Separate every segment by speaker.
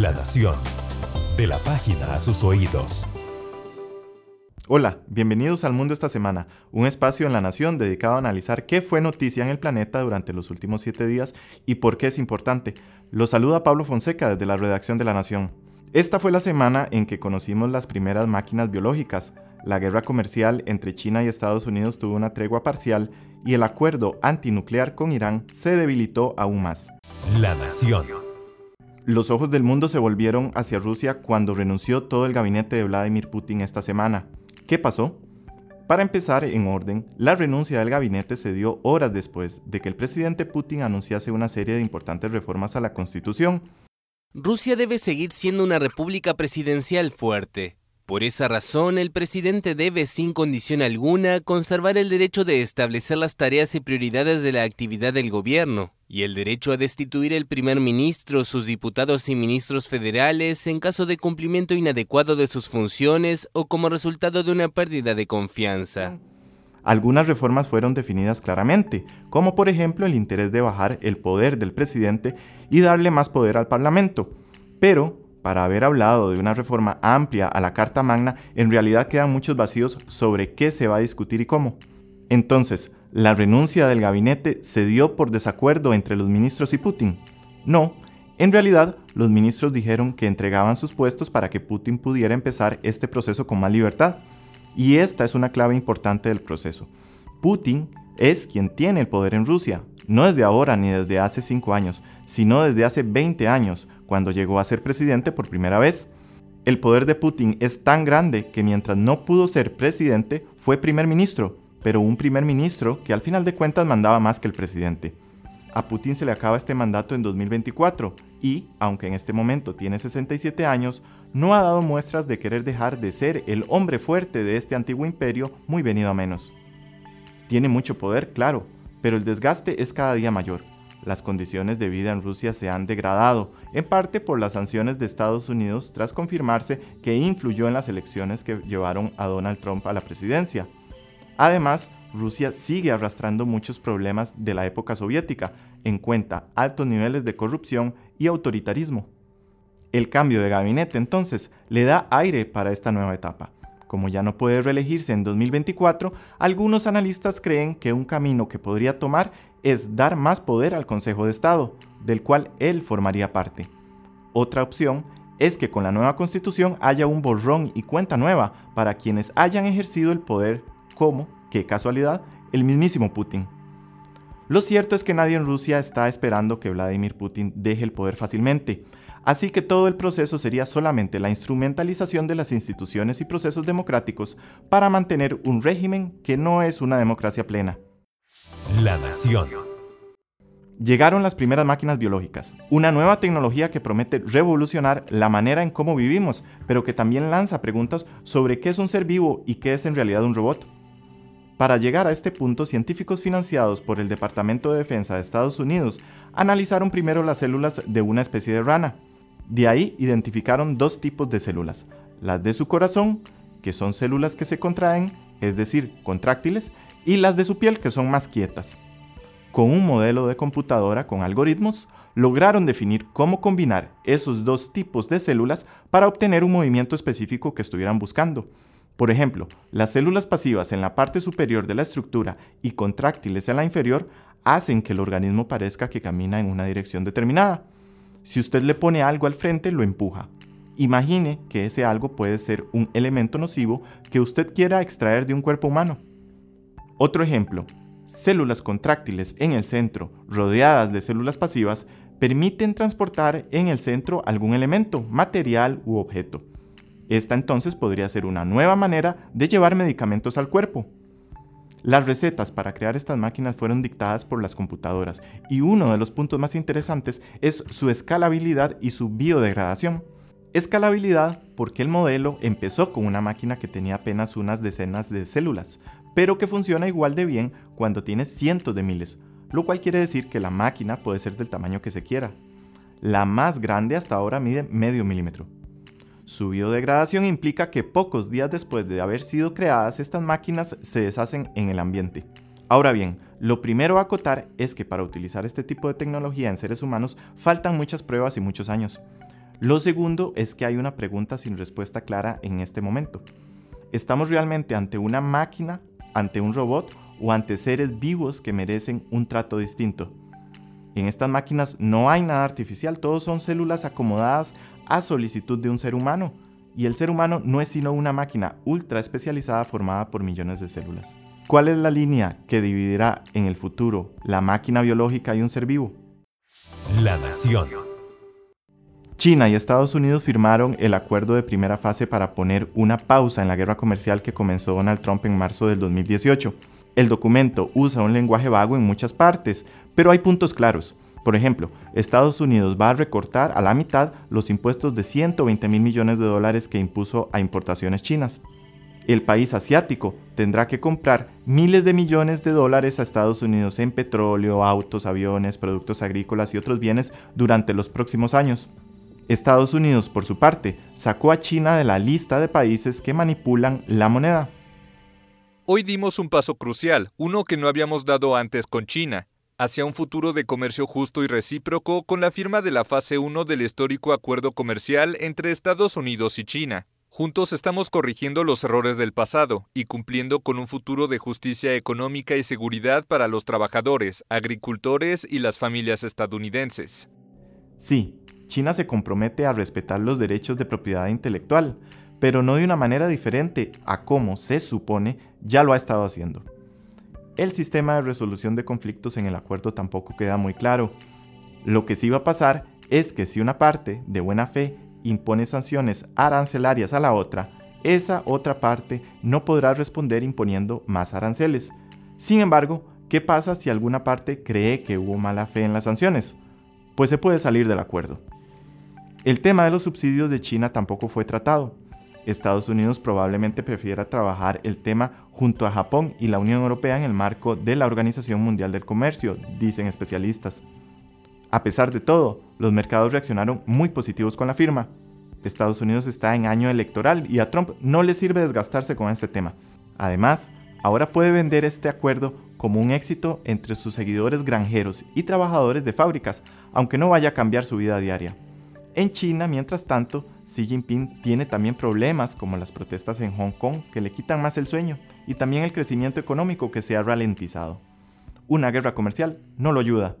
Speaker 1: La Nación. De la página a sus oídos.
Speaker 2: Hola, bienvenidos al Mundo esta semana, un espacio en La Nación dedicado a analizar qué fue noticia en el planeta durante los últimos siete días y por qué es importante. Los saluda Pablo Fonseca desde la redacción de La Nación. Esta fue la semana en que conocimos las primeras máquinas biológicas. La guerra comercial entre China y Estados Unidos tuvo una tregua parcial y el acuerdo antinuclear con Irán se debilitó aún más.
Speaker 1: La Nación.
Speaker 2: Los ojos del mundo se volvieron hacia Rusia cuando renunció todo el gabinete de Vladimir Putin esta semana. ¿Qué pasó? Para empezar en orden, la renuncia del gabinete se dio horas después de que el presidente Putin anunciase una serie de importantes reformas a la Constitución.
Speaker 3: Rusia debe seguir siendo una república presidencial fuerte. Por esa razón, el presidente debe, sin condición alguna, conservar el derecho de establecer las tareas y prioridades de la actividad del gobierno, y el derecho a destituir el primer ministro, sus diputados y ministros federales en caso de cumplimiento inadecuado de sus funciones o como resultado de una pérdida de confianza.
Speaker 2: Algunas reformas fueron definidas claramente, como por ejemplo el interés de bajar el poder del presidente y darle más poder al Parlamento. Pero para haber hablado de una reforma amplia a la Carta Magna, en realidad quedan muchos vacíos sobre qué se va a discutir y cómo. Entonces, ¿la renuncia del gabinete se dio por desacuerdo entre los ministros y Putin? No, en realidad los ministros dijeron que entregaban sus puestos para que Putin pudiera empezar este proceso con más libertad. Y esta es una clave importante del proceso. Putin es quien tiene el poder en Rusia, no desde ahora ni desde hace 5 años, sino desde hace 20 años, cuando llegó a ser presidente por primera vez. El poder de Putin es tan grande que mientras no pudo ser presidente, fue primer ministro, pero un primer ministro que al final de cuentas mandaba más que el presidente. A Putin se le acaba este mandato en 2024 y, aunque en este momento tiene 67 años, no ha dado muestras de querer dejar de ser el hombre fuerte de este antiguo imperio muy venido a menos. Tiene mucho poder, claro, pero el desgaste es cada día mayor. Las condiciones de vida en Rusia se han degradado, en parte por las sanciones de Estados Unidos tras confirmarse que influyó en las elecciones que llevaron a Donald Trump a la presidencia. Además, Rusia sigue arrastrando muchos problemas de la época soviética, en cuenta altos niveles de corrupción y autoritarismo. El cambio de gabinete entonces le da aire para esta nueva etapa. Como ya no puede reelegirse en 2024, algunos analistas creen que un camino que podría tomar es dar más poder al Consejo de Estado, del cual él formaría parte. Otra opción es que con la nueva constitución haya un borrón y cuenta nueva para quienes hayan ejercido el poder como, qué casualidad, el mismísimo Putin. Lo cierto es que nadie en Rusia está esperando que Vladimir Putin deje el poder fácilmente, Así que todo el proceso sería solamente la instrumentalización de las instituciones y procesos democráticos para mantener un régimen que no es una democracia plena.
Speaker 1: La Nación.
Speaker 2: Llegaron las primeras máquinas biológicas, una nueva tecnología que promete revolucionar la manera en cómo vivimos, pero que también lanza preguntas sobre qué es un ser vivo y qué es en realidad un robot. Para llegar a este punto, científicos financiados por el Departamento de Defensa de Estados Unidos analizaron primero las células de una especie de rana, de ahí identificaron dos tipos de células, las de su corazón, que son células que se contraen, es decir, contráctiles, y las de su piel, que son más quietas. Con un modelo de computadora con algoritmos, lograron definir cómo combinar esos dos tipos de células para obtener un movimiento específico que estuvieran buscando. Por ejemplo, las células pasivas en la parte superior de la estructura y contráctiles en la inferior hacen que el organismo parezca que camina en una dirección determinada. Si usted le pone algo al frente, lo empuja. Imagine que ese algo puede ser un elemento nocivo que usted quiera extraer de un cuerpo humano. Otro ejemplo, células contráctiles en el centro, rodeadas de células pasivas, permiten transportar en el centro algún elemento, material u objeto. Esta entonces podría ser una nueva manera de llevar medicamentos al cuerpo. Las recetas para crear estas máquinas fueron dictadas por las computadoras y uno de los puntos más interesantes es su escalabilidad y su biodegradación. Escalabilidad porque el modelo empezó con una máquina que tenía apenas unas decenas de células, pero que funciona igual de bien cuando tiene cientos de miles, lo cual quiere decir que la máquina puede ser del tamaño que se quiera. La más grande hasta ahora mide medio milímetro. Su biodegradación implica que pocos días después de haber sido creadas, estas máquinas se deshacen en el ambiente. Ahora bien, lo primero a acotar es que para utilizar este tipo de tecnología en seres humanos faltan muchas pruebas y muchos años. Lo segundo es que hay una pregunta sin respuesta clara en este momento. ¿Estamos realmente ante una máquina, ante un robot o ante seres vivos que merecen un trato distinto? En estas máquinas no hay nada artificial, todos son células acomodadas a solicitud de un ser humano, y el ser humano no es sino una máquina ultra especializada formada por millones de células. ¿Cuál es la línea que dividirá en el futuro la máquina biológica y un ser vivo?
Speaker 1: La Nación.
Speaker 2: China y Estados Unidos firmaron el acuerdo de primera fase para poner una pausa en la guerra comercial que comenzó Donald Trump en marzo del 2018. El documento usa un lenguaje vago en muchas partes, pero hay puntos claros. Por ejemplo, Estados Unidos va a recortar a la mitad los impuestos de 120 mil millones de dólares que impuso a importaciones chinas. El país asiático tendrá que comprar miles de millones de dólares a Estados Unidos en petróleo, autos, aviones, productos agrícolas y otros bienes durante los próximos años. Estados Unidos, por su parte, sacó a China de la lista de países que manipulan la moneda.
Speaker 4: Hoy dimos un paso crucial, uno que no habíamos dado antes con China, hacia un futuro de comercio justo y recíproco con la firma de la fase 1 del histórico acuerdo comercial entre Estados Unidos y China. Juntos estamos corrigiendo los errores del pasado y cumpliendo con un futuro de justicia económica y seguridad para los trabajadores, agricultores y las familias estadounidenses.
Speaker 2: Sí, China se compromete a respetar los derechos de propiedad intelectual, pero no de una manera diferente a como se supone ya lo ha estado haciendo. El sistema de resolución de conflictos en el acuerdo tampoco queda muy claro. Lo que sí va a pasar es que si una parte, de buena fe, impone sanciones arancelarias a la otra, esa otra parte no podrá responder imponiendo más aranceles. Sin embargo, ¿qué pasa si alguna parte cree que hubo mala fe en las sanciones? Pues se puede salir del acuerdo. El tema de los subsidios de China tampoco fue tratado. Estados Unidos probablemente prefiera trabajar el tema junto a Japón y la Unión Europea en el marco de la Organización Mundial del Comercio, dicen especialistas. A pesar de todo, los mercados reaccionaron muy positivos con la firma. Estados Unidos está en año electoral y a Trump no le sirve desgastarse con este tema. Además, ahora puede vender este acuerdo como un éxito entre sus seguidores granjeros y trabajadores de fábricas, aunque no vaya a cambiar su vida diaria. En China, mientras tanto, Xi Jinping tiene también problemas como las protestas en Hong Kong que le quitan más el sueño y también el crecimiento económico que se ha ralentizado. Una guerra comercial no lo ayuda.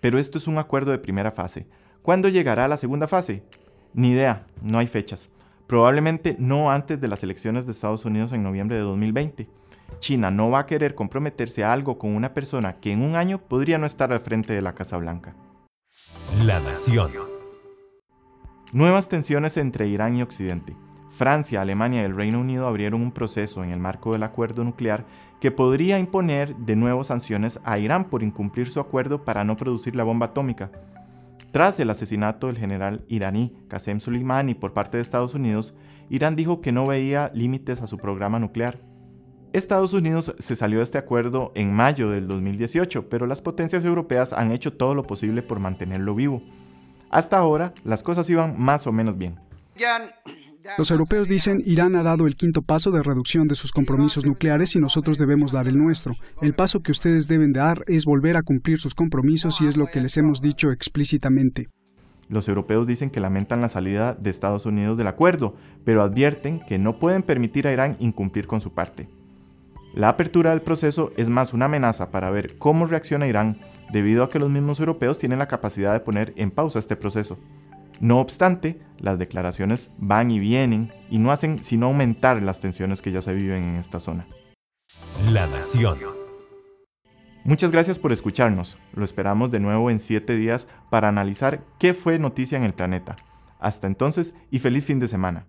Speaker 2: Pero esto es un acuerdo de primera fase. ¿Cuándo llegará la segunda fase? Ni idea, no hay fechas. Probablemente no antes de las elecciones de Estados Unidos en noviembre de 2020. China no va a querer comprometerse a algo con una persona que en un año podría no estar al frente de la Casa Blanca.
Speaker 1: La Nación.
Speaker 2: Nuevas tensiones entre Irán y Occidente. Francia, Alemania y el Reino Unido abrieron un proceso en el marco del acuerdo nuclear que podría imponer de nuevo sanciones a Irán por incumplir su acuerdo para no producir la bomba atómica. Tras el asesinato del general iraní Qasem Soleimani por parte de Estados Unidos, Irán dijo que no veía límites a su programa nuclear. Estados Unidos se salió de este acuerdo en mayo del 2018, pero las potencias europeas han hecho todo lo posible por mantenerlo vivo. Hasta ahora, las cosas iban más o menos bien.
Speaker 5: Los europeos dicen Irán ha dado el quinto paso de reducción de sus compromisos nucleares y nosotros debemos dar el nuestro. El paso que ustedes deben dar es volver a cumplir sus compromisos y es lo que les hemos dicho explícitamente.
Speaker 2: Los europeos dicen que lamentan la salida de Estados Unidos del acuerdo, pero advierten que no pueden permitir a Irán incumplir con su parte. La apertura del proceso es más una amenaza para ver cómo reacciona Irán debido a que los mismos europeos tienen la capacidad de poner en pausa este proceso. No obstante, las declaraciones van y vienen y no hacen sino aumentar las tensiones que ya se viven en esta zona.
Speaker 1: La Nación.
Speaker 2: Muchas gracias por escucharnos. Lo esperamos de nuevo en 7 días para analizar qué fue noticia en el planeta. Hasta entonces y feliz fin de semana.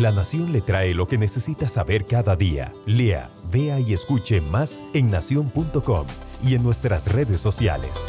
Speaker 1: La Nación le trae lo que necesita saber cada día. Lea, vea y escuche más en nación.com y en nuestras redes sociales.